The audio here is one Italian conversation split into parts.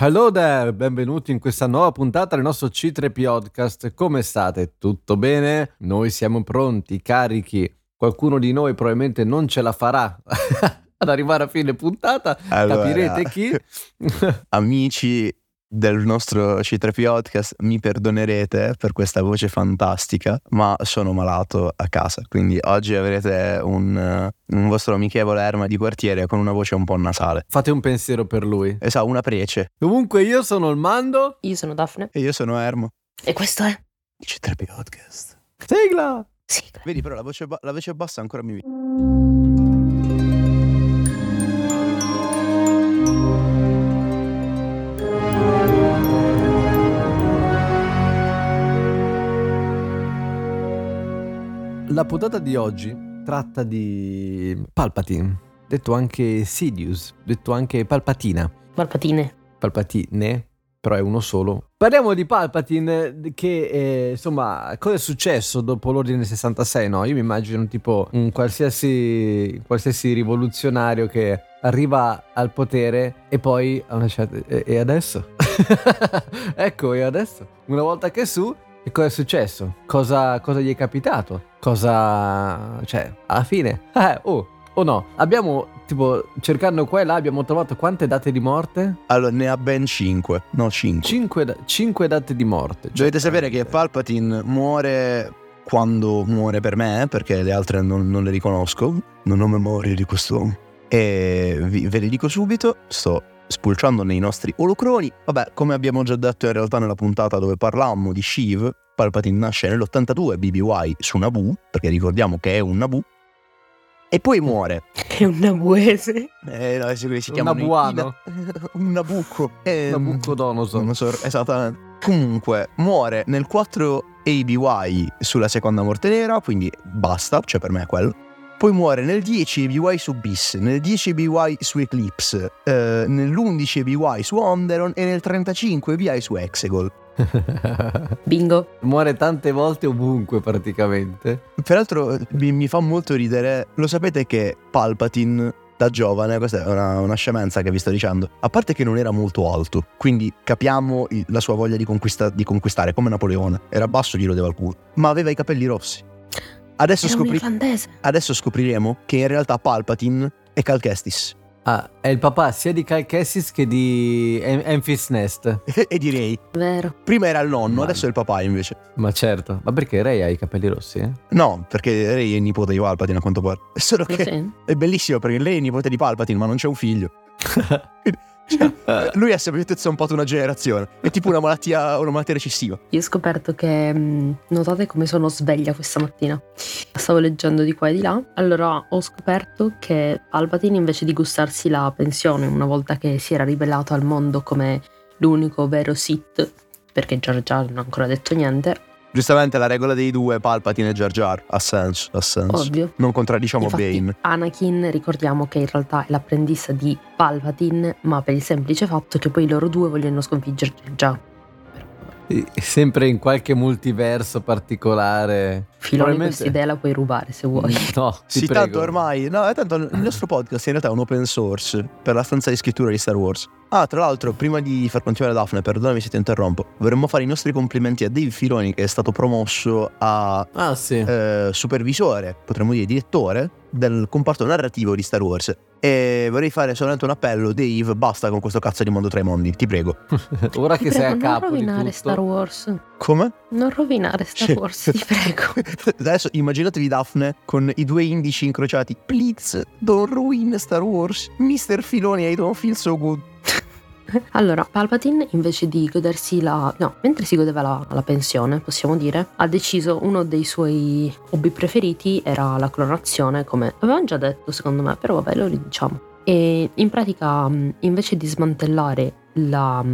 Hello there, benvenuti in questa nuova puntata del nostro C3 Podcast. Come state? Tutto bene? Noi siamo pronti, carichi. Qualcuno di noi probabilmente non ce la farà ad arrivare a fine puntata. Allora, Capirete chi? Amici del nostro C3 Podcast, mi perdonerete per questa voce fantastica, ma sono malato a casa, quindi oggi avrete un, un vostro amichevole Erma di quartiere con una voce un po' nasale. Fate un pensiero per lui. Esatto, una prece. Comunque io sono il Mando. Io sono Daphne. E io sono Ermo. E questo è? Il C3 Podcast. Sigla! Sigla. Vedi però la voce, ba- la voce bassa ancora mi La puntata di oggi tratta di Palpatine, detto anche Sidious, detto anche Palpatina. Palpatine. Palpatine, però è uno solo. Parliamo di Palpatine che, eh, insomma, cosa è successo dopo l'Ordine 66, no? Io mi immagino tipo un qualsiasi, qualsiasi rivoluzionario che arriva al potere e poi a una certa... E, e adesso? ecco, e adesso? Una volta che è su, e cosa è successo? Cosa, cosa gli è capitato? Cosa... cioè, alla fine... Eh, oh, o no? Abbiamo, tipo, cercando qua e là, abbiamo trovato quante date di morte? Allora, ne ha ben 5. No, 5. 5, 5 date di morte. Cioè, Dovete sapere che Palpatine muore quando muore per me, perché le altre non, non le riconosco. Non ho memoria di quest'uomo. E vi- ve le dico subito, sto spulciando nei nostri olocroni. Vabbè, come abbiamo già detto in realtà nella puntata dove parlammo di Shiv, Palpatine nasce nell'82 BBY su Naboo, perché ricordiamo che è un Naboo, e poi muore. È un nabuese. Eh, no, si si Un i- nabuano. un Nabucco. Eh, Nabucodonosor. non so, esattamente. Comunque, muore nel 4 ABY sulla seconda morte nera, quindi basta, cioè per me è quello. Poi muore nel 10 ABY su Bis, nel 10 ABY su Eclipse, eh, nell'11 ABY su Onderon e nel 35 ABY su Exegol. Bingo. Muore tante volte ovunque praticamente. Peraltro eh, mi, mi fa molto ridere, lo sapete che Palpatine da giovane, questa è una, una scemenza che vi sto dicendo, a parte che non era molto alto, quindi capiamo il- la sua voglia di, conquista- di conquistare, come Napoleone, era basso, gli rodeva il culo, ma aveva i capelli rossi. Adesso, scopri- adesso scopriremo che in realtà Palpatine è Cal Kestis. Ah, è il papà sia di Cal Kessis che di Em- Enfys Nest. e direi, Vero. prima era il nonno, Ma- adesso è il papà invece. Ma certo, ma perché Rey ha i capelli rossi? Eh? No, perché lei è il nipote di Palpatine a quanto pare. Solo che Sì. è bellissimo perché lei è il nipote di Palpatine, ma non c'è un figlio. Cioè, lui ha semplicemente zompato una generazione. È tipo una malattia, una malattia recessiva. Io ho scoperto che mh, notate come sono sveglia questa mattina. Stavo leggendo di qua e di là. Allora ho scoperto che Palpatine invece di gustarsi la pensione una volta che si era rivelato al mondo come l'unico vero Sith, perché Jar Jar non ha ancora detto niente, Giustamente la regola dei due, Palpatine e Jar Jar. Ha senso, ha senso. ovvio. Non contraddiciamo Infatti, Bane. Anakin ricordiamo che in realtà è l'apprendista di Palpatine, ma per il semplice fatto che poi loro due vogliono sconfiggere Jar Jar. E- Sempre in qualche multiverso particolare. Filoni Probabilmente- questa idea la puoi rubare se vuoi. No, ti Sì, prego. tanto ormai. No, è tanto il nostro podcast in realtà è un open source per la stanza di scrittura di Star Wars. Ah, tra l'altro, prima di far continuare Daphne, perdonami se ti interrompo, vorremmo fare i nostri complimenti a Dave Filoni che è stato promosso a Ah, sì. eh, supervisore, potremmo dire direttore, del comparto narrativo di Star Wars. E vorrei fare solamente un appello, Dave, basta con questo cazzo di mondo tra i mondi, ti prego. Ora che Ti sei a prego, non capo di rovinare tutto. Star Wars. Come? Non rovinare Star. Wars, ti prego. Adesso immaginatevi Daphne con i due indici incrociati. Please, don't ruin Star Wars. Mr. Filoni, I don't feel so good. Allora, Palpatine invece di godersi la... no, mentre si godeva la, la pensione, possiamo dire, ha deciso uno dei suoi hobby preferiti era la clonazione, come avevamo già detto secondo me, però vabbè, lo ridiciamo. E in pratica, invece di smantellare la,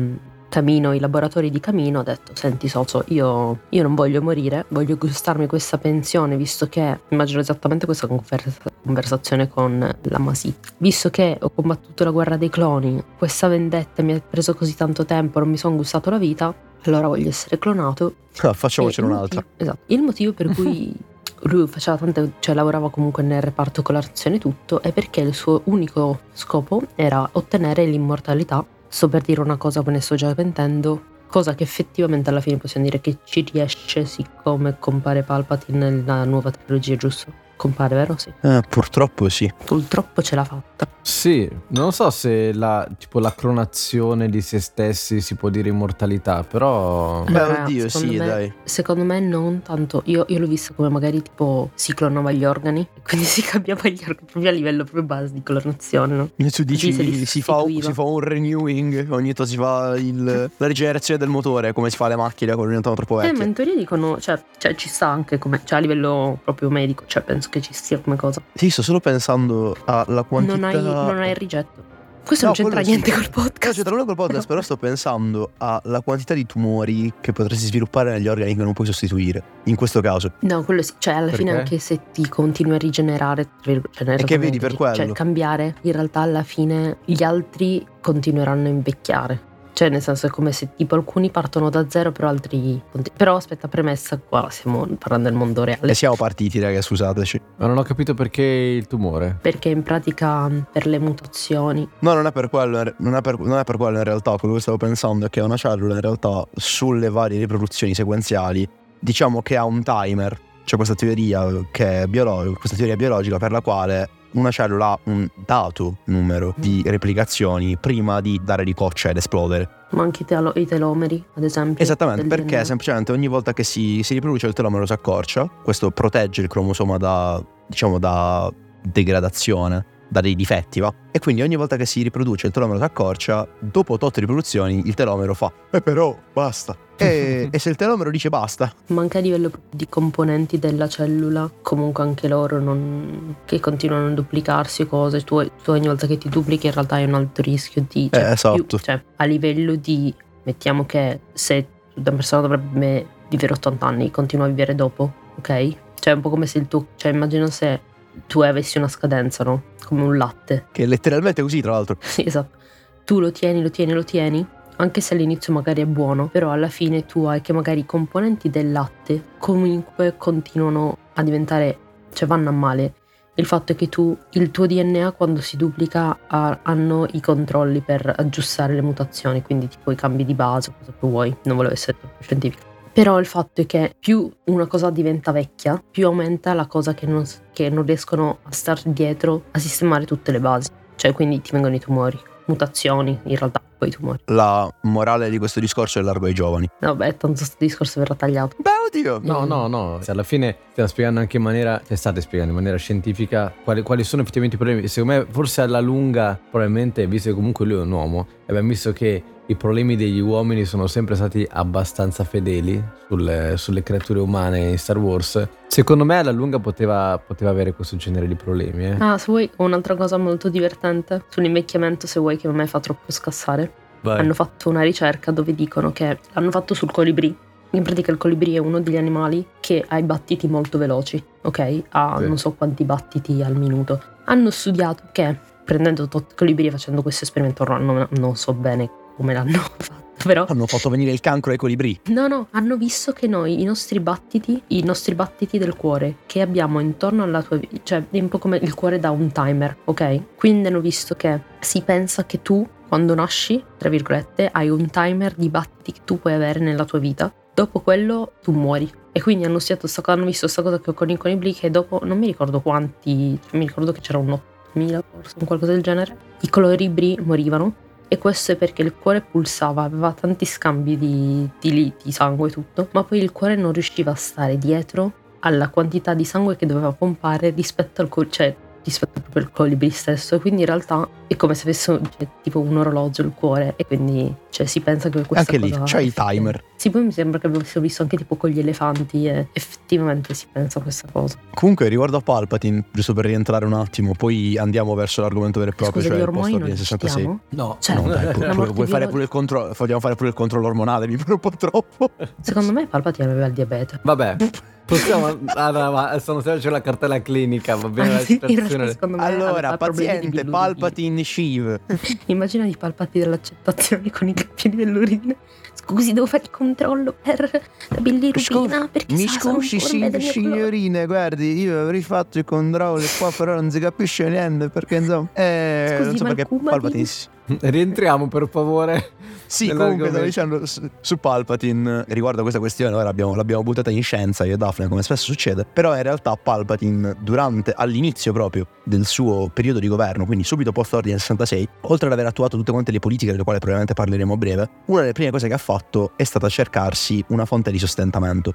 Camino, i laboratori di Camino, ha detto: Senti, Soso, io, io non voglio morire, voglio gustarmi questa pensione, visto che immagino esattamente questa conversa- conversazione con la Masi. Visto che ho combattuto la guerra dei cloni, questa vendetta mi ha preso così tanto tempo, non mi sono gustato la vita, allora voglio essere clonato. Ah, facciamocene un'altra. motivo- esatto. Il motivo per cui lui faceva tante, cioè lavorava comunque nel reparto colorazione e tutto, è perché il suo unico scopo era ottenere l'immortalità sto per dire una cosa, me ne sto già pentendo. Cosa che effettivamente alla fine possiamo dire che ci riesce siccome compare Palpatine nella nuova trilogia, giusto? Compare, vero? Sì. Eh, purtroppo sì. Purtroppo ce l'ha fatta. Sì, non so se la, tipo, la clonazione di se stessi si può dire immortalità, però... Beh, Allora, oddio, secondo sì, me- dai. Secondo me non tanto. Io, io l'ho visto come magari tipo si clonava gli organi, quindi si cambiava gli organi proprio a livello proprio base di clonazione, no? Tu dici se li si fa, si fa un renewing, ogni tanto si fa il- la rigenerazione del motore, come si fa alle macchine quando diventano troppo Eh, ma in teoria dicono, cioè, cioè, ci sta anche come, cioè a livello proprio medico, cioè penso che ci sia come cosa. Sì, sto solo pensando alla quantità... Non hai, non hai il rigetto. Questo No, non c'entra quello sì. niente col No, podcast. c'entra nulla col podcast, però sto pensando alla quantità di tumori che potresti sviluppare negli organi che non puoi sostituire. In questo caso. No, quello sì, cioè alla fine Perché? anche se ti continui a rigenerare, vir- cioè, E che vedi per cioè quello? cambiare, in realtà alla fine gli altri continueranno a invecchiare. Cioè nel senso è come se tipo alcuni partono da zero, però altri... Però aspetta, premessa, qua stiamo parlando del mondo reale. E siamo partiti, raga, scusateci. Ma non ho capito perché il tumore. Perché in pratica per le mutazioni No, non è per quello, non è per, non è per quello in realtà. Quello che stavo pensando è che una cellula in realtà sulle varie riproduzioni sequenziali, diciamo che ha un timer. C'è questa teoria che è biologica, questa teoria biologica per la quale una cellula ha un dato numero di replicazioni prima di dare di coccia ed esplodere. ma anche i, telo- i telomeri, ad esempio. Esattamente, perché DNA. semplicemente ogni volta che si, si riproduce il telomero si accorcia, questo protegge il cromosoma da, diciamo, da degradazione, da dei difetti, va? E quindi ogni volta che si riproduce il telomero si accorcia, dopo tot riproduzioni il telomero fa, eh però, basta. E, e se il telomero dice basta, Ma anche a livello di componenti della cellula, comunque anche loro non, che continuano a duplicarsi cose. Tu, tu ogni volta che ti duplichi in realtà hai un alto rischio di... Eh, esatto. più- cioè, a livello di... Mettiamo che se una persona dovrebbe vivere 80 anni, continua a vivere dopo, ok? Cioè è un po' come se il tuo... Cioè immagina se tu avessi una scadenza, no? Come un latte. che è letteralmente così tra l'altro. Sì, esatto. Tu lo tieni, lo tieni, lo tieni, anche se all'inizio magari è buono, però alla fine tu hai che magari i componenti del latte comunque continuano a diventare, cioè vanno a male. Il fatto è che tu, il tuo DNA quando si duplica ha- hanno i controlli per aggiustare le mutazioni, quindi tipo i cambi di base, cosa tu vuoi, non volevo essere troppo scientifica. Però il fatto è che più una cosa diventa vecchia, più aumenta la cosa che non, che non riescono a star dietro a sistemare tutte le basi. Cioè quindi ti vengono i tumori, mutazioni in realtà, poi i tumori. La morale di questo discorso è largo ai giovani. Vabbè, tanto questo discorso verrà tagliato. Beh, oddio. No, no, no. Se alla fine stiamo spiegando anche in maniera. Cioè, state spiegando in maniera scientifica quali, quali sono effettivamente i problemi. Secondo me, forse alla lunga, probabilmente, visto che comunque lui è un uomo, e abbiamo visto che i problemi degli uomini sono sempre stati abbastanza fedeli sulle, sulle creature umane in Star Wars. Secondo me, alla lunga poteva, poteva avere questo genere di problemi. Eh. Ah, se vuoi, un'altra cosa molto divertente sull'invecchiamento, se vuoi, che a me fa troppo scassare. Vai. Hanno fatto una ricerca dove dicono che l'hanno fatto sul colibrì. In pratica il colibrì è uno degli animali che ha i battiti molto veloci, ok? Ha Sì. non so quanti battiti al minuto. Hanno studiato che prendendo tot colibrì e facendo questo esperimento, non, non so bene come l'hanno fatto, però Hanno fatto venire il cancro ai colibrì. No, no, hanno visto che noi, i nostri battiti, i nostri battiti del cuore che abbiamo intorno alla tua vita, cioè è un po' come il cuore da un timer, ok? Quindi hanno visto che si pensa che tu, quando nasci, tra virgolette, hai un timer di battiti che tu puoi avere nella tua vita. Dopo quello tu muori. E quindi hanno, sta, hanno visto questa cosa che con i colibri che dopo, non mi ricordo quanti, mi ricordo che c'era un 8000 forse, un qualcosa del genere. I colibri morivano e questo è perché il cuore pulsava, aveva tanti scambi di, di, di sangue e tutto, ma poi il cuore non riusciva a stare dietro alla quantità di sangue che doveva pompare rispetto al col- cioè, rispetto proprio al colibri stesso. E quindi in realtà è come se avesse cioè, tipo un orologio il cuore e quindi cioè, si pensa che questa Anche lì cosa c'hai il effettivamente- timer. Sì, poi mi sembra che avessimo visto anche tipo con gli elefanti e effettivamente si pensa a questa cosa. Comunque, riguardo a Palpatine, giusto per rientrare un attimo, poi andiamo verso l'argomento vero e proprio, Scusa, cioè gli il post ormoni non ordine li 66. citiamo? No, Cioè, No, dai, la pu- pu- morte vuoi fare pure il controllo, vogliamo fare pure il controllo ormonale, mi pare un po' troppo. Secondo me Palpatine aveva il diabete. Vabbè, possiamo. ah, no, ma sono c'è la cartella clinica, va bene in realtà situazione. secondo me Allora, paziente. Palpatine Shiv. Immagina i palpati dell'accettazione con i campioni dell'urina. Scusi, devo fare il controllo per la bilirubina perché Mi scusi, colore. signorine, guardi, io avrei fatto il controllo qua, però non si capisce niente perché insomma. Eh, Scusi, non so perché Palpatine. Rientriamo per favore. Sì, comunque stavo dicendo su, su, Palpatine riguardo a questa questione, ora abbiamo, l'abbiamo buttata in scienza io e Daphne, come spesso succede. Però in realtà Palpatine, durante, all'inizio proprio del suo periodo di governo, quindi subito post ordine 66, oltre ad aver attuato tutte quante le politiche delle quali probabilmente parleremo a breve, una delle prime cose che ha fatto è stata cercarsi una fonte di sostentamento.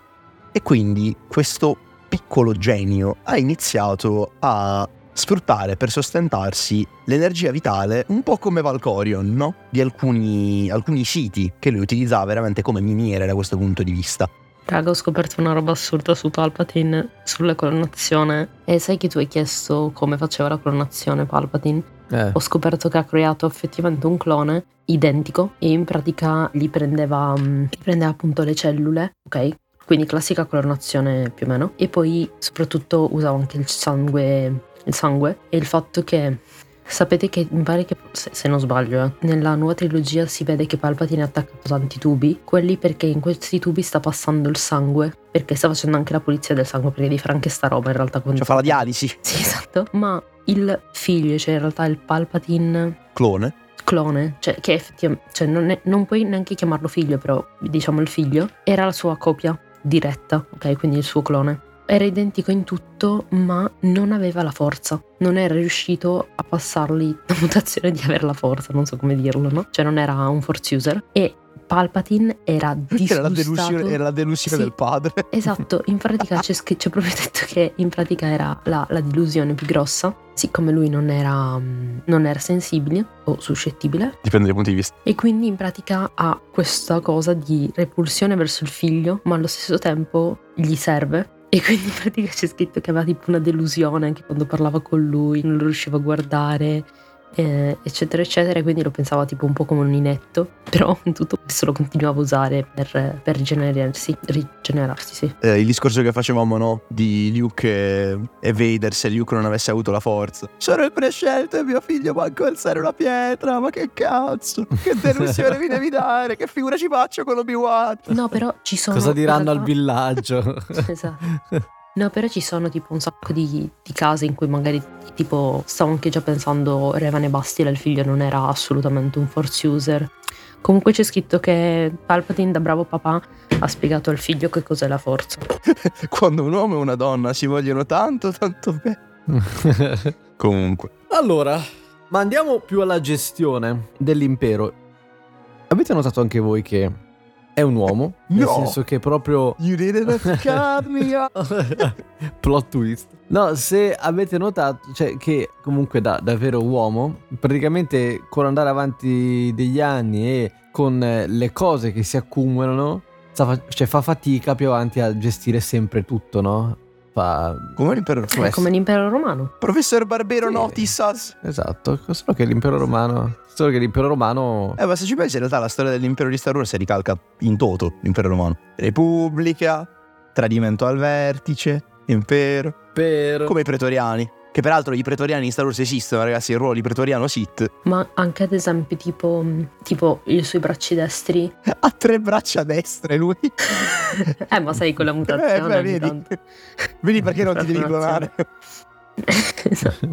E quindi questo piccolo genio ha iniziato a sfruttare per sostentarsi l'energia vitale un po' come Valcorion, no? Di alcuni, alcuni siti che lui utilizzava veramente come miniere da questo punto di vista. Raga, ho scoperto una roba assurda su Palpatine, sulla clonazione. E sai che tu hai chiesto come faceva la clonazione Palpatine? Eh. Ho scoperto che ha creato effettivamente un clone identico e in pratica gli prendeva, mm, gli prendeva appunto le cellule, ok? Quindi classica clonazione più o meno. E poi soprattutto usava anche il sangue il sangue e il fatto che sapete che mi pare che se, non sbaglio eh, nella nuova trilogia si vede che Palpatine ha attaccato tanti tubi quelli perché in questi tubi sta passando il sangue perché sta facendo anche la pulizia del sangue perché devi fare anche sta roba in realtà cioè fa la dialisi. Sì esatto. Ma il figlio cioè in realtà il Palpatine clone? Clone, cioè che effettivamente, cioè non, è, non, puoi neanche chiamarlo figlio, però diciamo il figlio, era la sua copia diretta, ok? Quindi il suo clone era identico in tutto, ma non aveva la forza. Non era riuscito a passargli la mutazione di avere la forza, non so come dirlo, no? Cioè non era un force user. E Palpatine era disgustato. Era la delusione, era la delusione sì, del padre. Esatto, in pratica c'è, c'è, proprio detto che in pratica era la, la delusione più grossa, siccome lui non era, non era, sensibile o suscettibile. Dipende dai punti di vista. E quindi in pratica ha questa cosa di repulsione verso il figlio, ma allo stesso tempo gli serve e quindi in pratica c'è scritto che aveva tipo una delusione anche quando parlava con lui, non lo riusciva a guardare eh, eccetera eccetera quindi lo pensava tipo un po' come un inetto però tutto questo lo continuava a usare per, per rigenerarsi, rigenerarsi sì. eh, il discorso che facevamo no di Luke e, e, Vader se Luke non avesse avuto la forza. Sono il prescelto e mio figlio manco alzare una pietra ma che cazzo che delusione mi devi dare che figura ci faccio con Obi-Wan? No però ci sono cosa diranno al villaggio? Esatto No, però ci sono tipo un sacco di, di casi in cui magari tipo stavo anche già pensando Revan e Bastila, il figlio non era assolutamente un force user. Comunque c'è scritto che Palpatine da bravo papà ha spiegato al figlio che cos'è la forza. Quando un uomo e una donna si vogliono tanto, tanto bene. Comunque. Allora, ma andiamo più alla gestione dell'impero. Avete notato anche voi che è un uomo. No. Nel senso che proprio. You didn't cut me Plot twist. No, se avete notato, cioè che comunque da, da vero uomo, praticamente con andare avanti degli anni e con eh, le cose che si accumulano, cioè fa fatica più avanti a gestire sempre tutto, no? Fa... Come l'impero romano. È come l'impero romano. Professor Barbero sì. Notisas. Esatto, solo che l'impero romano Solo che l'impero romano. Eh, ma se ci pensi, in realtà la storia dell'impero di Star Wars si ricalca in toto l'impero romano. Repubblica, tradimento al vertice, impero. Pero. Come i pretoriani. Che peraltro i pretoriani in Star Wars esistono, ragazzi, il ruolo di pretoriano Sith. Ma anche ad esempio, tipo, tipo i suoi bracci destri. ha tre braccia destre lui. eh, ma sai con la mutazione. Eh, beh, vedi. vedi perché non ti devi clonare. esatto.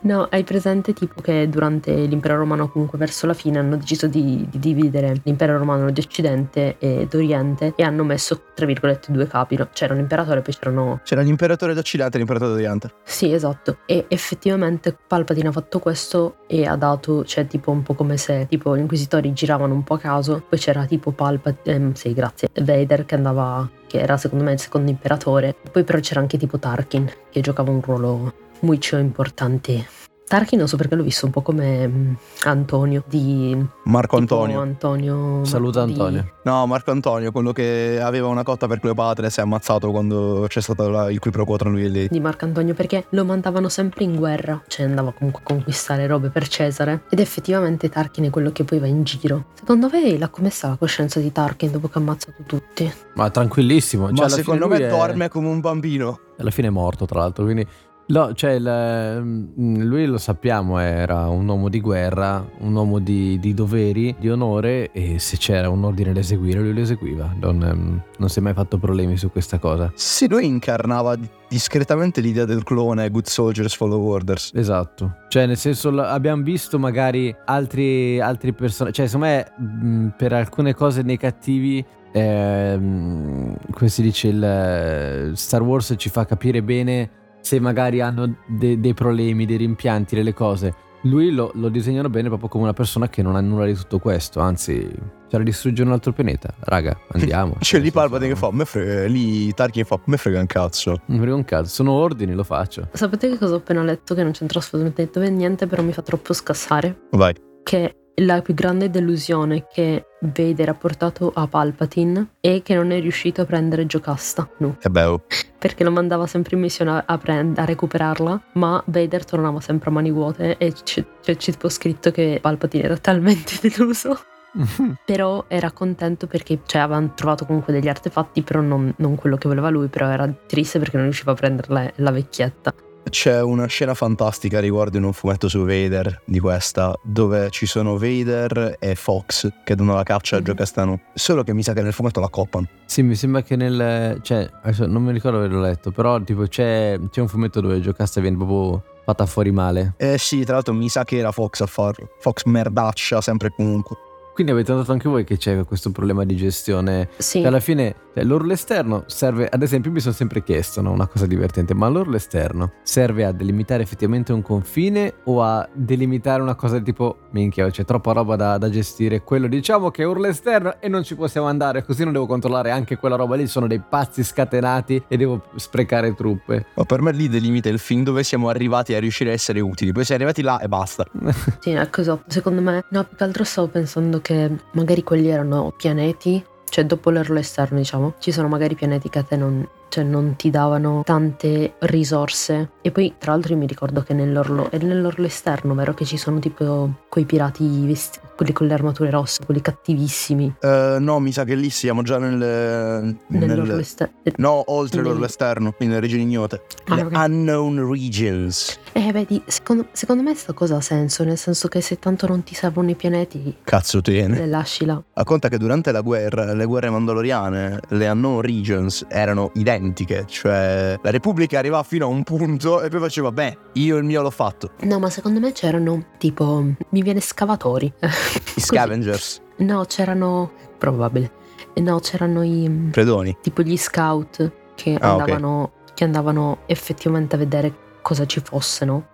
No, hai presente tipo che durante l'impero romano, comunque verso la fine, hanno deciso di, di dividere l'impero romano di Occidente e d'Oriente e hanno messo, tra virgolette, due capi. No? C'era un imperatore e poi c'erano... C'era l'imperatore d'Occidente e l'imperatore d'Oriente. Sì, esatto. E effettivamente Palpatine ha fatto questo e ha dato, cioè tipo un po' come se tipo gli inquisitori giravano un po' a caso, poi c'era tipo Palpatine, ehm, sì grazie, Vader che andava che era secondo me il secondo imperatore. Poi però c'era anche tipo Tarkin che giocava un ruolo molto importante Tarkin non so perché l'ho visto un po' come mm, Antonio di Marco Antonio. Antonio Saluta di... Antonio. No, Marco Antonio, quello che aveva una cotta per Cleopatra e si è ammazzato quando c'è stato la, il qui pro quo tra lui e lei. Di Marco Antonio perché lo mandavano sempre in guerra, cioè andava comunque a conquistare robe per Cesare ed effettivamente Tarkin è quello che poi va in giro. Secondo me la come sta la coscienza di Tarkin dopo che ha ammazzato tutti? Ma tranquillissimo. Cioè, Ma secondo me dorme come un bambino. Alla fine è morto tra l'altro, quindi No, cioè il- mm, lui lo sappiamo, era un uomo di guerra, un uomo di, di doveri, di onore e se c'era un ordine da eseguire lui lo eseguiva. Non, ehm, non si è mai fatto problemi su questa cosa. Sì, lui incarnava di- discretamente l'idea del clone Good Soldiers Follow Orders. Esatto, cioè nel senso abbiamo visto magari altri, altri personaggi, cioè secondo me mh, per alcune cose nei cattivi, ehm, come si dice, il eh, Star Wars ci fa capire bene se magari hanno de- dei problemi, dei rimpianti, delle cose. Lui lo, lo disegnano bene proprio come una persona che non ha nulla di tutto questo, anzi, c'era distruggere un altro pianeta. Raga, andiamo. C'è lì Palpatine che fa, me frega, lì Tarkin fa, me frega un cazzo. Non frega un cazzo, sono ordini, lo faccio. Sapete che cosa ho appena letto che non c'entra assolutamente niente, però mi fa troppo scassare? Vai. Che la più grande delusione che Vader ha portato a Palpatine è che non è riuscito a prendere Giocasta. No. E beh, oh. Perché lo mandava sempre in missione a, prend- a recuperarla, ma Vader tornava sempre a mani vuote e c'è, c'è tipo scritto che Palpatine era talmente deluso. Però era contento perché cioè, avevano trovato comunque degli artefatti, però non, non quello che voleva lui, però era triste perché non riusciva a prendere la, la vecchietta. C'è una scena fantastica riguardo in un fumetto su Vader di questa, dove ci sono Vader e Fox che danno la caccia a Mhm. Giocastano. Solo che mi sa che nel fumetto la coppano. Sì, mi sembra che nel. Cioè, adesso non mi ricordo averlo letto, però tipo c'è, c'è un fumetto dove Giocasta viene proprio fatta fuori male. Eh sì, tra l'altro mi sa che era Fox a farlo. Fox merdaccia sempre e comunque. Quindi avete notato anche voi che c'è questo problema di gestione. Sì. Che alla fine cioè, l'orlo esterno serve, ad esempio, mi sono sempre chiesto, no? una cosa divertente, ma l'orlo esterno serve a delimitare effettivamente un confine o a delimitare una cosa del tipo, minchia, c'è troppa roba da, da gestire, quello diciamo che è urlo esterno e non ci possiamo andare, così non devo controllare anche quella roba lì, sono dei pazzi scatenati e devo sprecare truppe. Ma per me lì delimita il film dove siamo arrivati a riuscire a essere utili. Poi sei arrivati là e basta. Sì, ecco, esatto. secondo me, no, più che altro stavo pensando che magari quelli erano pianeti, cioè dopo l'erlo esterno, diciamo, ci sono magari pianeti che a te non, cioè, non ti davano tante risorse. E poi, tra l'altro, io mi ricordo che nell'orlo, è nell'orlo esterno, vero? Che ci sono tipo quei pirati vesti, quelli con le armature rosse, quelli cattivissimi. Eh, no, mi sa che lì siamo già nel... Nell'orlo nel esterno. no, oltre Nel- l'orlo esterno, quindi nelle regioni ignote. Ah, Le ok. unknown regions. Eh, vedi, secondo, secondo me sta cosa ha senso, nel senso che se tanto non ti servono i pianeti, Cazzo tene. le lasci là. A conta che durante la guerra, le guerre mandaloriane, le unknown regions erano identiche, cioè la Repubblica arrivava fino a un punto e poi faceva, beh, io il mio l'ho fatto. No, ma secondo me c'erano tipo. Mi viene scavatori. I scavengers, No, c'erano. Probabile. No, c'erano i. predoni. tipo gli scout che Ah, andavano. Che andavano effettivamente a vedere cosa ci fosse, no?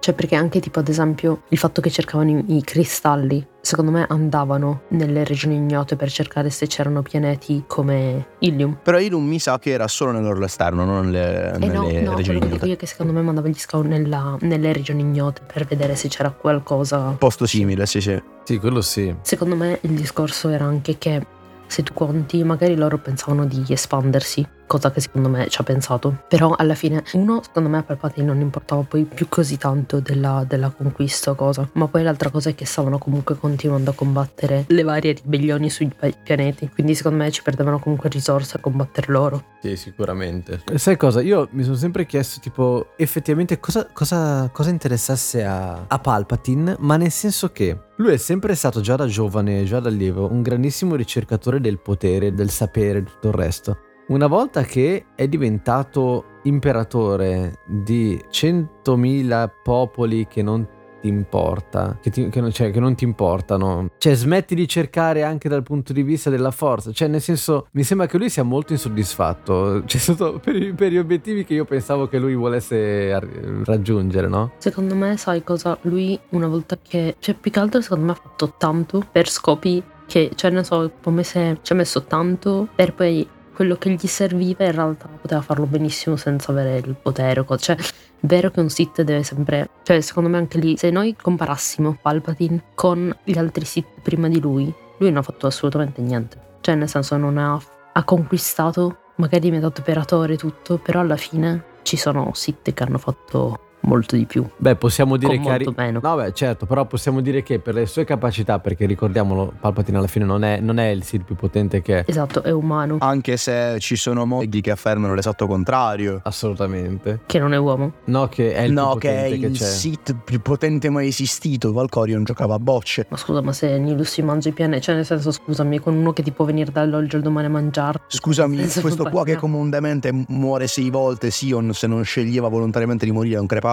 Cioè, perché anche tipo ad esempio il fatto che cercavano i, i cristalli, secondo me andavano nelle regioni ignote per cercare se c'erano pianeti come Ilium. Però Ilum mi sa che era solo nell'orlo esterno, non nelle, E nelle Eh, no, no, regioni quello che dico ignote. io è che secondo me mandava gli scout nella- nelle regioni ignote per vedere se c'era qualcosa Posto simile, sì, sì. sì, quello sì. Secondo me il discorso era anche che se tu conti, magari loro pensavano di espandersi, cosa che secondo me ci ha pensato. Però alla fine, uno, secondo me a Palpatine non importava poi più così tanto della, della conquista o cosa. Ma poi l'altra cosa è che stavano comunque continuando a combattere le varie ribellioni sui pianeti. Quindi secondo me ci perdevano comunque risorse a combattere loro. Sì, sicuramente. Sai cosa? Io mi sono sempre chiesto, tipo, effettivamente cosa, cosa- cosa interessasse a, a Palpatine, ma nel senso che lui è sempre stato già da giovane, già da allievo, un grandissimo ricercatore del potere, del sapere e tutto il resto. Una volta che è diventato imperatore di 100.000 popoli che non ti importa, che, ti- che non, cioè, che non ti importano, cioè smetti di cercare anche dal punto di vista della forza, cioè nel senso mi sembra che lui sia molto insoddisfatto, cioè sotto, per, per gli obiettivi che io pensavo che lui volesse raggiungere, no? Secondo me, sai cosa? Lui una volta che... Cioè, più che altro secondo me ha fatto tanto per scopi che, cioè, ne so, come se ci ha messo tanto per poi quello che gli serviva in realtà poteva farlo benissimo senza avere il potere Cioè, vero che un Sith deve sempre... Cioè, secondo me anche lì, se noi comparassimo Palpatine con gli altri Sith prima di lui, lui non ha fatto assolutamente niente. Cioè, nel senso, non ha, ha conquistato, magari è diventato imperatore e tutto, però alla fine ci sono Sith che hanno fatto molto di più. Beh, possiamo dire Con che... molto meno. No, beh, certo, però possiamo dire che per le sue capacità, perché ricordiamolo, Palpatine alla fine non è, non è il Sith più potente che è. Esatto, è umano, Anche se ci sono mogli che affermano l'esatto contrario. Assolutamente. che non è uomo. No, che è il no, più che è potente che, il c'è. Sith più potente mai esistito. Valkorion giocava a bocce. Ma scusa, ma se Nilus si mangia i pianeti, cioè nel senso, scusami, con uno che ti può venire dall'oggi al domani a mangiare. Scusami, questo qua che parliamo. comunemente muore sei volte, Sion, se non sceglieva volontariamente di morire non crepava.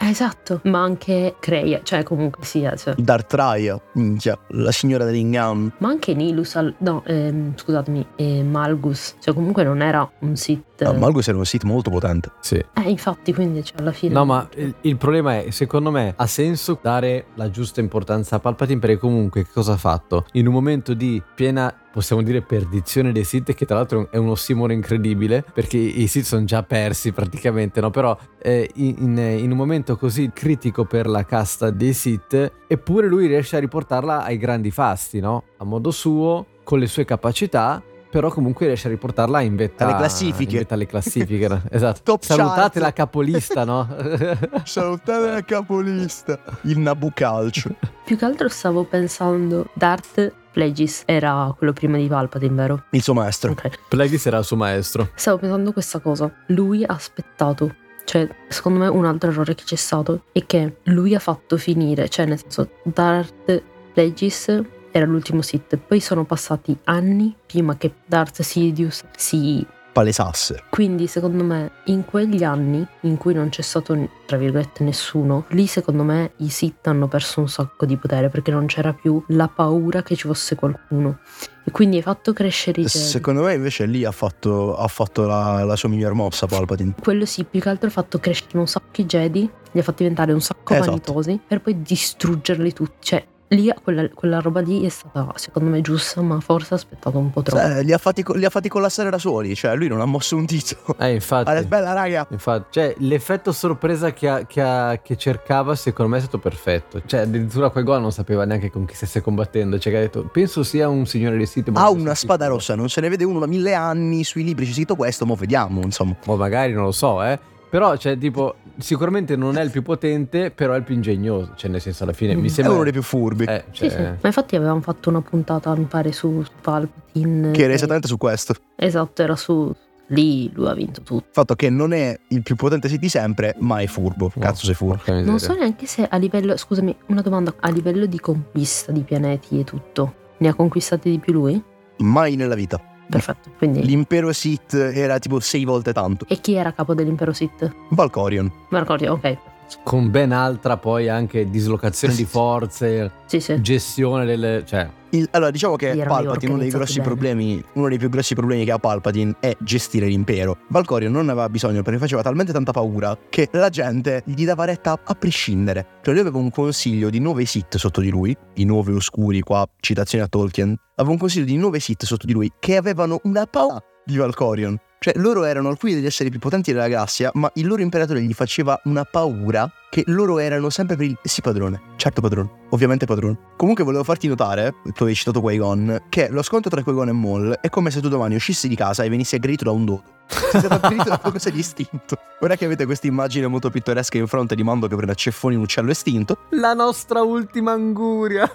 Eh, esatto, ma anche Creia, cioè comunque sia, cioè. Darth Raya, minchia, la signora dell'Ingam. Ma anche Nilus, al- no, ehm, scusatemi, eh, Malgus, cioè comunque non era un Sith. Ah, Malgus era un Sith molto potente. Sì. Eh, infatti, quindi cioè, alla fine... No, ma il, il problema è, secondo me, ha senso dare la giusta importanza a Palpatine perché comunque che cosa ha fatto? In un momento di piena, possiamo dire, perdizione dei Sith, che tra l'altro è un ossimoro incredibile, perché i Sith sono già persi praticamente, no? Però eh, in, in- in un momento così critico per la casta dei Sith, eppure lui riesce a riportarla ai grandi fasti, no? A modo suo, con le sue capacità. Però comunque riesce a riportarla in vetta Alle classifiche. in vetta alle classifiche, no? esatto. Top Salutate chart. la capolista, no? Salutare la capolista. Il Nabucalcio. Più che altro stavo pensando, Darth Plagueis era quello prima di Palpatine, vero? Il suo maestro. Ok. Plagueis era il suo maestro. Stavo pensando questa cosa. Lui ha aspettato. Cioè, secondo me un altro errore che c'è stato è che lui ha fatto finire, cioè nel senso, Darth Plagueis era l'ultimo Sith, poi sono passati anni prima che Darth Sidious si Palesasse. quindi secondo me in quegli anni in cui non c'è stato tra virgolette nessuno, lì secondo me i Sith hanno perso un sacco di potere perché non c'era più la paura che ci fosse qualcuno. E quindi hai fatto crescere i Jedi. Secondo me invece lì ha fatto, ha fatto la, la sua miglior mossa Palpatine. Quello sì, più che altro ha fatto crescere un sacco i Jedi, li ha fatti diventare un sacco Esatto. vanitosi per poi distruggerli tutti. Cioè, lì quella, quella roba lì è stata secondo me giusta, ma forse ha aspettato un po' troppo. Cioè, li, ha fatti, li ha fatti collassare da soli. Cioè, lui non ha mosso un dito. Eh, infatti. Allora, bella raga. Infatti, cioè, l'effetto sorpresa che, ha- che ha- che cercava, secondo me, è stato perfetto. Cioè, addirittura quel gol non sapeva neanche con chi stesse combattendo. Cioè, che ha detto, penso sia un signore dei siti. ma Ha una spada sicuro." rossa, non se ne vede uno da mille anni. Sui libri c'è scritto questo, mo vediamo, insomma. O magari non lo so, eh. Però, cioè, tipo, sicuramente non è il più potente, però è il più ingegnoso. Cioè, nel senso, alla fine mi Mm. È sembra. uno dei più furbi. Eh, Sì, cioè, sì. Ma infatti avevamo fatto una puntata, mi pare, su, Palpatine. Che era esattamente su questo. Esatto, era su... Lì lui ha vinto tutto. Il fatto che non è il più potente Sith di sempre, ma è furbo. no, Cazzo sei furbo. Non so neanche se a livello... Scusami, una domanda. A livello di conquista di pianeti e tutto, ne ha conquistati di più lui? Mai nella vita. Perfetto, quindi... L'impero Sith era tipo sei volte tanto. E chi era capo dell'impero Sith? Valkorion. Marcorio, ok. Con ben altra, poi anche dislocazione di forze, Sì, sì. gestione delle. cioè. Il- allora, diciamo che Palpatine, uno dei problemi, uno dei più grossi problemi che ha Palpatine è gestire l'impero. Valkorion non ne aveva bisogno perché faceva talmente tanta paura che la gente gli dava retta a prescindere. Cioè lui aveva un consiglio di nove Sith sotto di lui, i nove oscuri, qua citazione a Tolkien, aveva un consiglio di nove Sith sotto di lui che avevano una paura di Valkorion. Cioè loro erano alcuni degli esseri più potenti della galassia, ma il loro imperatore gli faceva una paura che loro erano sempre per il sì padrone, certo padrone, ovviamente padrone. Comunque volevo farti notare, tu avevi citato Qui-Gon, che lo scontro tra Qui-Gon e Maul è come se tu domani uscissi di casa e venissi aggredito da un dodo. Stato aggredito da qualcosa di istinto. Ora che avete questa immagine molto pittoresca in fronte di Mando che prende a ceffoni un uccello estinto, La nostra ultima anguria.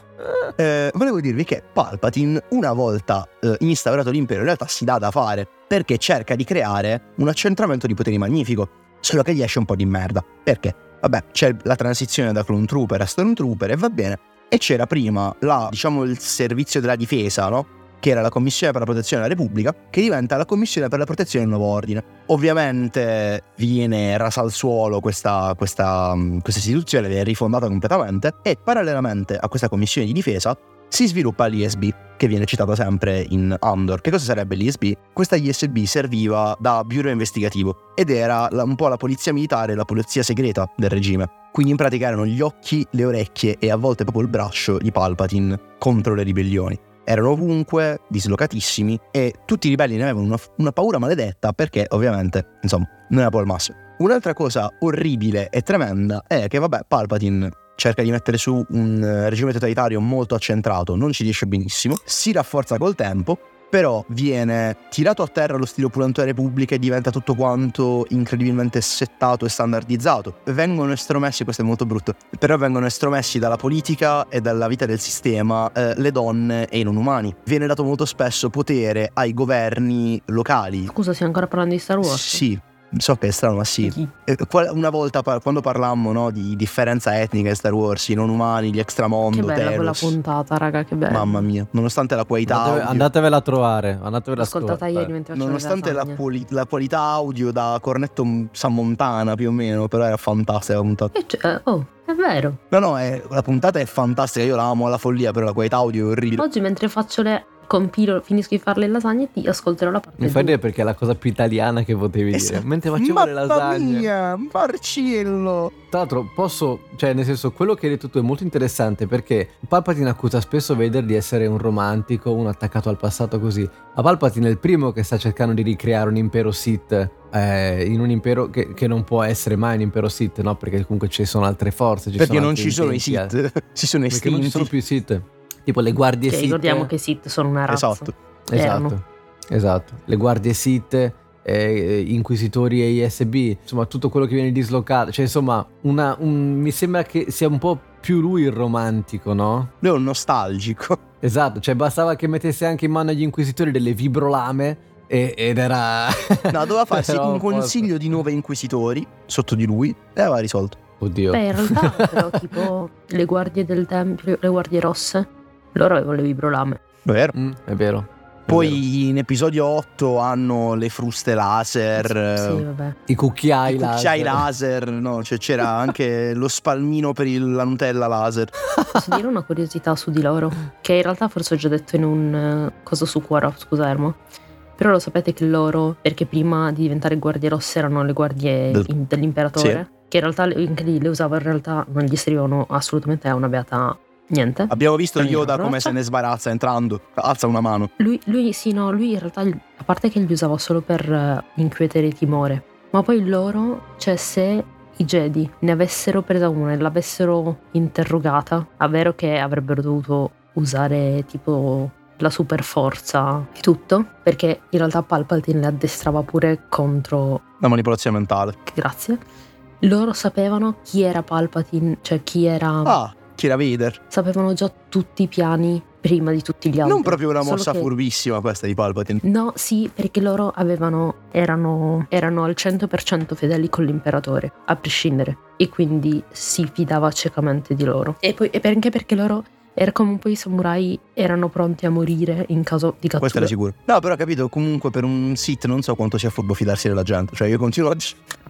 eh, volevo dirvi che Palpatine, una volta eh, instaurato l'impero, in realtà si dà da fare perché cerca di creare un accentramento di poteri magnifico. Solo che gli esce un po' di merda. Perché? Vabbè, c'è la transizione da Clone Trooper a Stormtrooper e va bene. E c'era prima la, diciamo, il servizio della difesa, no? Che era la Commissione per la Protezione della Repubblica, che diventa la Commissione per la Protezione del Nuovo Ordine. Ovviamente viene rasa al suolo questa, questa, mh, questa istituzione, viene rifondata completamente e parallelamente a questa commissione di difesa si sviluppa l'ISB, che viene citato sempre in Andor. Che cosa sarebbe l'ISB? Questa ISB serviva da bureau investigativo ed era un po' la polizia militare e la polizia segreta del regime. Quindi in pratica erano gli occhi, le orecchie e a volte proprio il braccio di Palpatine contro le ribellioni. Erano ovunque, dislocatissimi e tutti i ribelli ne avevano una, una paura maledetta perché ovviamente, insomma, non era poi il massimo. Un'altra cosa orribile e tremenda è che, vabbè, Palpatine cerca di mettere su un eh, regime totalitario molto accentrato, non ci riesce benissimo, si rafforza col tempo Però viene tirato a terra lo stile opulento della Repubblica e diventa tutto quanto incredibilmente settato e standardizzato. Vengono estromessi, questo è molto brutto, però vengono estromessi dalla politica e dalla vita del sistema eh, le donne e i non umani. Viene dato molto spesso potere ai governi locali. Scusa, stiamo ancora parlando di Star Wars? Sì, so che è strano, ma sì. Eh, Una volta quando parlammo no, di differenza etnica in Star Wars, i non umani, gli Che extramondo, bella quella Telos. puntata, raga, che bella. Mamma mia, nonostante la qualità Andateve- audio, andatevela a trovare. Andatevela a ascoltata ascoltare. ieri mentre nonostante la, poli- la qualità audio da cornetto San Montana più o meno, però era fantastica la puntata. E cioè, oh, è vero. No, no, è- la puntata è fantastica, io la amo alla follia, però la qualità audio è orribile. Oggi mentre faccio le compilo, finisco di fare le lasagne, ti ascolterò la parte Mi fa due. ridere perché è la cosa più italiana che potevi dire. Esatto. Mentre facevo le Mamma lasagne. mia, Marcello! Tra l'altro, posso, cioè, nel senso, quello che hai detto tu è molto interessante perché Palpatine accusa spesso Vader di essere un romantico, un attaccato al passato così. Ma Palpatine è il primo che sta cercando di ricreare un impero Sith. eh, in un impero che, che non può essere mai un impero Sith, no? Perché comunque ci sono altre forze. Ci Perché sono non ci sono i intenti, eh. Sith, ci sono Perché non ci sono estinti. più Sith. Tipo le guardie Che Sith. ricordiamo che i Sith sono una razza. Esatto. Esatto, esatto. Le guardie Sith, eh, inquisitori e ISB, insomma tutto quello che viene dislocato. Cioè insomma, una- un- mi sembra che sia un po' più lui il romantico, no? Lui è un nostalgico. Esatto, cioè bastava che mettesse anche in mano agli inquisitori delle vibrolame e- ed era... No, doveva farsi un consiglio di nove inquisitori sotto di lui e aveva risolto. Oddio. Beh, in realtà, però, tipo le guardie del tempio, le guardie rosse, loro avevano le vibrolame. Vero. Mm, è vero. Poi in episodio 8 hanno le fruste laser. Sì, eh, vabbè. I cucchiai i laser. cucchiai laser, no, cioè c'era anche lo spalmino per il- la Nutella laser. Posso dire una curiosità su di loro? Che in realtà forse ho già detto in un eh, coso su Quora, scusa Ermo. Però lo sapete che loro, perché prima di diventare guardie rosse erano le guardie Del- in- dell'imperatore, che in realtà le- anche lì le usava in realtà non gli servivano assolutamente a una beata niente. Abbiamo visto Ogni Yoda come se ne sbarazza entrando. Alza una mano. Lui, lui sì, no, lui in realtà, a parte che li usava solo per eh, incuetere timore, ma poi loro, cioè se i Jedi ne avessero presa una e l'avessero interrogata, è vero che avrebbero dovuto usare tipo la super forza e tutto, perché in realtà Palpatine le addestrava pure contro... La manipolazione mentale. Grazie. Loro sapevano chi era Palpatine, cioè chi era... Ah, chi era Vader. Sapevano già tutti i piani prima di tutti gli altri. Non proprio una mossa che- furbissima questa di Palpatine. No, sì, perché loro avevano, erano, erano al 100% fedeli con l'imperatore, a prescindere, e quindi si fidava ciecamente di loro. E poi e anche perché loro, era come un po' i samurai, erano pronti a morire in caso di Questo cattura. era sicuro. No, però ho capito, comunque per un Sith non so quanto sia furbo fidarsi della gente. Cioè io continuo a...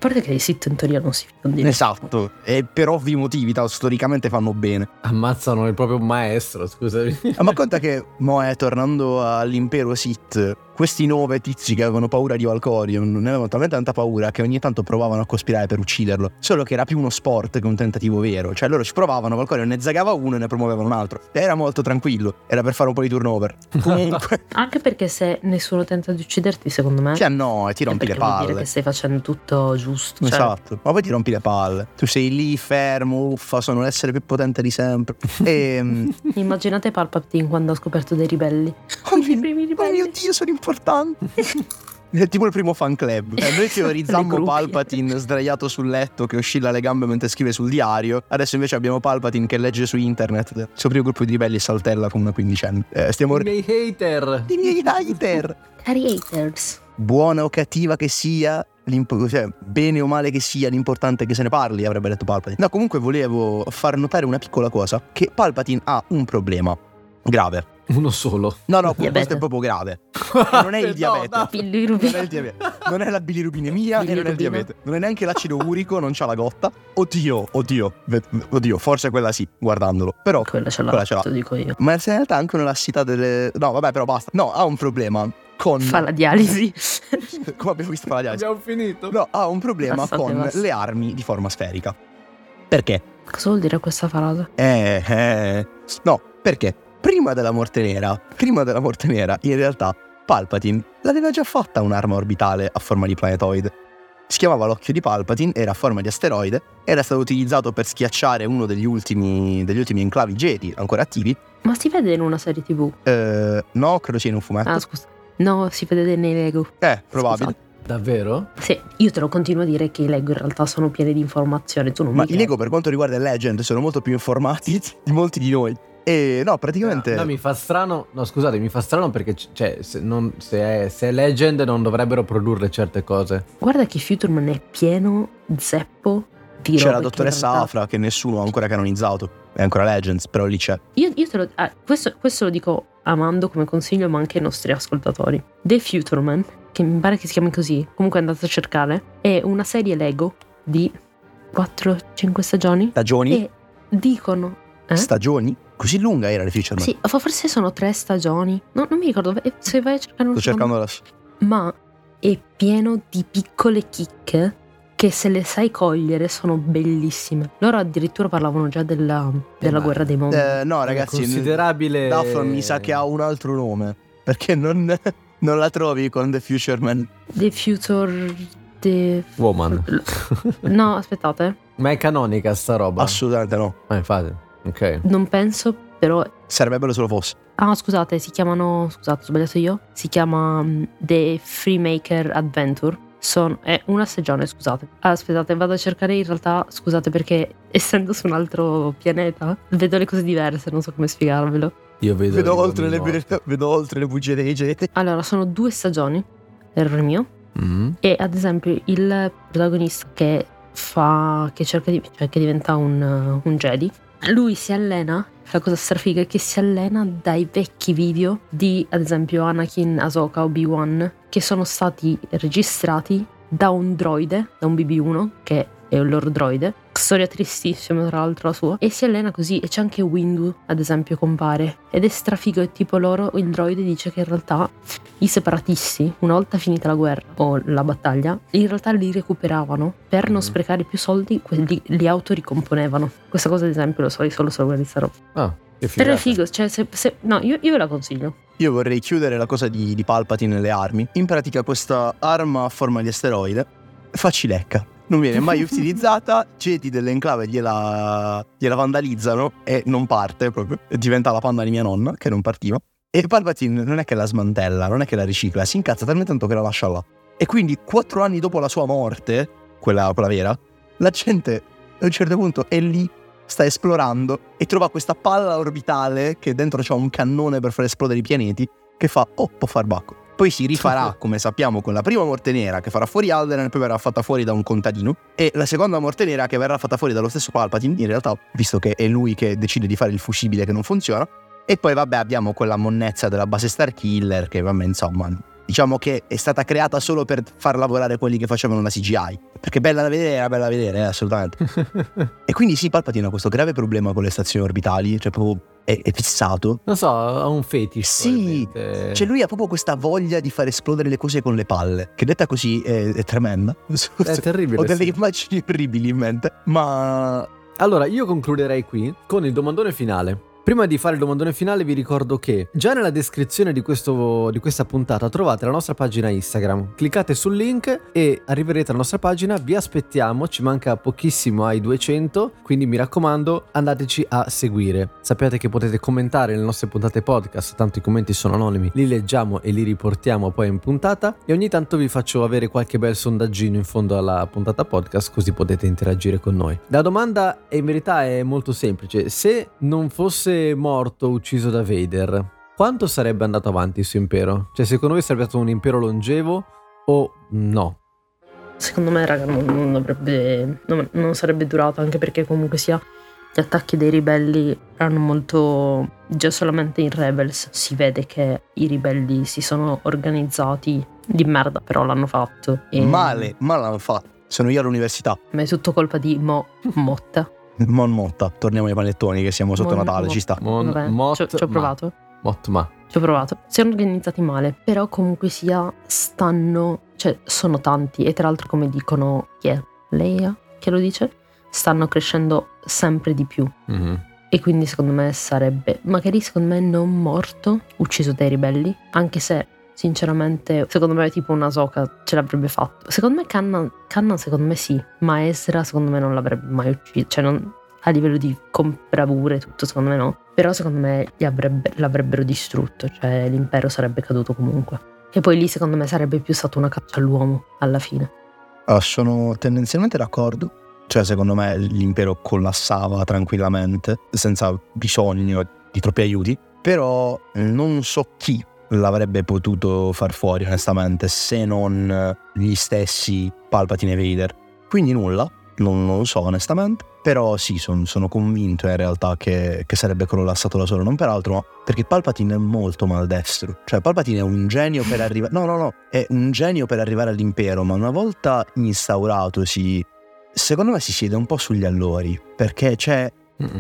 A parte che i Sith in teoria non si fidano. Esatto. E per ovvi motivi, tal- storicamente fanno bene. Ammazzano il proprio maestro, scusami. Ah, ma conta che Moe, tornando all'impero Sith, questi nove tizi che avevano paura di Valcorion ne avevano talmente tanta paura che ogni tanto provavano a cospirare per ucciderlo. Solo che era più uno sport che un tentativo vero. Cioè loro ci provavano, Valcorion ne zagava uno e ne promuovevano un altro. Era molto tranquillo. Era per fare un po' di turnover. Comunque, Anche perché se nessuno tenta di ucciderti, secondo me... cioè no, e ti rompi le perché vuol dire palle. che stai facendo tutto giusto. Cioè, Esatto, ma poi ti rompi le palle. Tu sei lì fermo, uffa, sono l'essere più potente di sempre. E. Immaginate Palpatine quando ha scoperto dei ribelli. oh, I primi mio, ribelli. oh mio dio, sono importanti. È tipo il primo fan club. Eh, noi teorizzammo. Palpatine sdraiato sul letto che oscilla le gambe mentre scrive sul diario. Adesso invece abbiamo Palpatine che legge su internet. Il suo primo gruppo di ribelli saltella con una quindicenne. Eh, stiamo. I miei hater. I miei hater. Cari haters. Buona o cattiva che sia, cioè, bene o male che sia, l'importante è che se ne parli, avrebbe detto Palpatine. No, comunque volevo far notare una piccola cosa, che Palpatine ha un problema grave. Uno solo. No, no, Diabete. questo è proprio grave. E non è il No, diabete. no. Bilirubin. Non è il diabete. Non è la bilirubinemia e non è il diabete. Non è neanche l'acido urico, non c'ha la gotta. Oddio, oddio, oddio, forse quella sì, guardandolo. Però Quella ce l'ha, Quella ce l'ha. te lo dico io. ma in realtà anche una lassità delle No, vabbè, però basta. No, ha un problema con Fa la dialisi. come abbiamo visto con la dialisi. Abbiamo finito. No, ha un problema Passate, con basta. le armi di forma sferica. Perché? Cosa vuol dire questa frase? Eh, eh. No, perché? Prima della morte nera, prima della morte nera, in realtà Palpatine l'aveva già fatta un'arma orbitale a forma di planetoide. Si chiamava l'occhio di Palpatine, era a forma di asteroide, era stato utilizzato per schiacciare uno degli ultimi, degli ultimi enclavi Jedi ancora attivi. Ma si vede in una serie tv? Eh, no, credo sia in un fumetto. Ah, scusa. No, si vede nei Lego. Eh, probabile. Scusate. Davvero? Sì, io te lo continuo a dire che i Lego in realtà sono pieni di informazioni. Tu non Ma mi i. Lego per quanto riguarda il Legend sono molto più informati di molti di noi. E no, praticamente... No, mi fa strano. No, scusate, mi fa strano perché cioè, se, non- se è, se è Legend non dovrebbero produrre certe cose. Guarda che Futureman è pieno zeppo di C'è la dottoressa realtà- Afra che nessuno ha ancora canonizzato. È ancora Legends, però lì c'è. Io, io te lo ah, questo, questo lo dico amando come consiglio, ma anche ai nostri ascoltatori. The Futureman, che mi pare che si chiami così, comunque andate a cercare, è una serie Lego di 4-5 stagioni. Stagioni? E dicono. Eh? Stagioni? Così lunga era le Fisherman. Sì, fo- forse sono tre stagioni. No, non mi ricordo. eh, Se vai a cercare un Sto cercando adesso. Ma è pieno di piccole chicche che se le sai cogliere sono bellissime. Loro addirittura parlavano già della, della ma- guerra dei mondi. Eh, no, È ragazzi, considerabile. Duff mi sa che ha un altro nome. Perché non, non la trovi con The Futureman. The Future. The... Woman. No, aspettate. Ma è canonica sta roba? Assolutamente no. Ah, infatti. Ok. Non penso, però. Sarebbe bello se lo fosse. Ah, scusate, si chiamano. Scusate, ho sbagliato io. Si chiama mm, The Freemaker Adventure. Sono, è una stagione, scusate. Ah, aspettate, vado a cercare in realtà. Scusate, perché essendo su un altro pianeta, vedo le cose diverse, non so come spiegarvelo. Io vedo. Vedo oltre, le, vedo oltre le bugie dei geti. Allora, sono due stagioni. Errore mio. Mm. E ad esempio il protagonista che fa. che cerca di. cioè che diventa un, un Jedi. Lui si allena. La cosa strafiga è che si allena dai vecchi video di, ad esempio, Anakin, Ahsoka, Obi-Wan, che sono stati registrati da un droide, da un BB-1, che è un loro droide. Storia tristissima, tra l'altro, la sua. E si allena così. E c'è anche Windu, ad esempio, compare. Ed è strafigo. E tipo loro, il droide dice che in realtà i separatisti, una volta finita la guerra o la battaglia, in realtà li recuperavano per non Mhm. sprecare più soldi, quelli li autoricomponevano. Questa cosa, ad esempio, lo so, io solo so questa roba. Ah, Però è figo, cioè, se, se- no, io, io ve la consiglio. Io vorrei chiudere la cosa di, di Palpatine nelle armi. In pratica questa arma a forma di asteroide facilecca. Non viene mai utilizzata, Jedi dell'enclave gliela, gliela vandalizzano e non parte proprio. Diventa la panda di mia nonna che non partiva. E Palpatine non è che la smantella, non è che la ricicla, si incazza talmente tanto che la lascia là. E quindi quattro anni dopo la sua morte, quella, quella vera, la gente a un certo punto è lì, sta esplorando e trova questa palla orbitale che dentro c'ha un cannone per far esplodere i pianeti, che fa, oh, può far bacco. Poi si rifarà, come sappiamo, con la prima morte nera che farà fuori Alderan e poi verrà fatta fuori da un contadino. E la seconda morte nera che verrà fatta fuori dallo stesso Palpatine, in realtà, visto che è lui che decide di fare il fusibile che non funziona. E poi, vabbè, abbiamo quella monnezza della base Star Killer, che, vabbè, insomma, diciamo che è stata creata solo per far lavorare quelli che facevano la CGI. Perché bella da vedere, era bella da vedere, eh, assolutamente. e quindi sì, Palpatine ha questo grave problema con le stazioni orbitali, cioè proprio è, è fissato. Non so, ha un fetish. Sì. Cioè lui ha proprio questa voglia di far esplodere le cose con le palle, che detta così è, è tremenda. È terribile. Ho delle sì. immagini orribili in mente, ma Allora, io concluderei qui con il domandone finale. Prima di fare il domandone finale vi ricordo che già nella descrizione di, questo- di questa puntata trovate la nostra pagina Instagram. Cliccate sul link e arriverete alla nostra pagina, vi aspettiamo, ci manca pochissimo ai 200, quindi mi raccomando andateci a seguire. Sappiate che potete commentare le nostre puntate podcast, tanto i commenti sono anonimi, li leggiamo e li riportiamo poi in puntata e ogni tanto vi faccio avere qualche bel sondaggino in fondo alla puntata podcast così potete interagire con noi. La domanda in verità è molto semplice, se non fosse morto ucciso da Vader, quanto sarebbe andato avanti il suo impero? Cioè secondo voi sarebbe stato un impero longevo o no? Secondo me, raga, non, non dovrebbe. Non, non sarebbe durato, anche perché comunque sia. Gli attacchi dei ribelli erano molto. Già solamente in Rebels si vede che i ribelli si sono organizzati di merda, però l'hanno fatto. E- male, ma l'hanno fatto. Sono io all'università. Ma è tutto colpa di Mo Motta. Mon motta, torniamo ai panettoni che siamo sotto Mon- Natale, mo- ci sta. Mon- Vabbè, mot- ci ho- ci ho ma. provato. Mot ma. Ci ho provato. Si sono organizzati male, però comunque sia stanno, cioè sono tanti e tra l'altro come dicono chi è? Leia che lo dice? Stanno crescendo sempre di più Mhm. e quindi secondo me sarebbe magari secondo me non morto, ucciso dai ribelli, anche se sinceramente secondo me tipo una Soka ce l'avrebbe fatto. Secondo me Kannan secondo me sì, ma Ezra secondo me non l'avrebbe mai ucciso, cioè non a livello di compravure tutto secondo me no, però secondo me avrebbe- l'avrebbero distrutto, cioè l'impero sarebbe caduto comunque. E poi lì secondo me sarebbe più stata una caccia all'uomo alla fine. Ah, sono tendenzialmente d'accordo. Cioè, secondo me l'impero collassava tranquillamente, senza bisogno di troppi aiuti. Però non so chi l'avrebbe potuto far fuori, onestamente, se non gli stessi Palpatine e Vader. Quindi nulla, non, non lo so onestamente. Però sì, son, sono convinto in realtà che, che, sarebbe collassato da solo, non per altro, ma perché Palpatine è molto maldestro. Cioè Palpatine è un genio per arrivare... No, no, no, è un genio per arrivare all'impero, ma una volta instauratosi, secondo me si siede un po' sugli allori, perché cioè,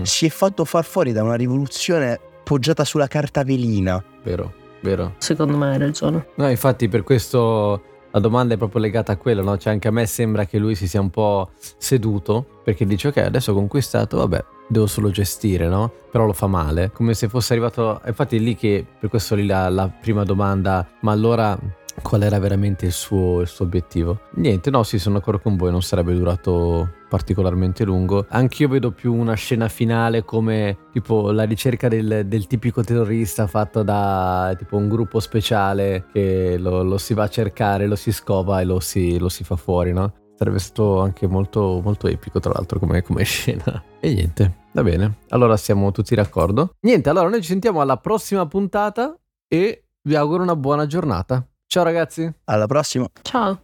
si è fatto far fuori da una rivoluzione poggiata sulla carta velina. Vero, vero. Secondo me hai ragione. No, infatti per questo la domanda è proprio legata a quello, no? Cioè anche a me sembra che lui si sia un po' seduto perché dice ok adesso ho conquistato, vabbè devo solo gestire, no? Però lo fa male, come se fosse arrivato... Infatti è lì che per questo lì la, la prima domanda, ma allora qual era veramente il suo, il suo, obiettivo. Niente, no, sì, sono d'accordo con voi, non sarebbe durato particolarmente lungo. Anch'io vedo più una scena finale come tipo la ricerca del, del tipico terrorista fatta da tipo un gruppo speciale che lo, lo, si va a cercare, lo si scopa e lo si, lo si fa fuori, no? Sarebbe stato anche molto, molto epico, tra l'altro, come, come scena. E niente, va bene. Allora siamo tutti d'accordo. Niente, allora noi ci sentiamo alla prossima puntata e vi auguro una buona giornata. Ciao ragazzi. Alla prossima. Ciao.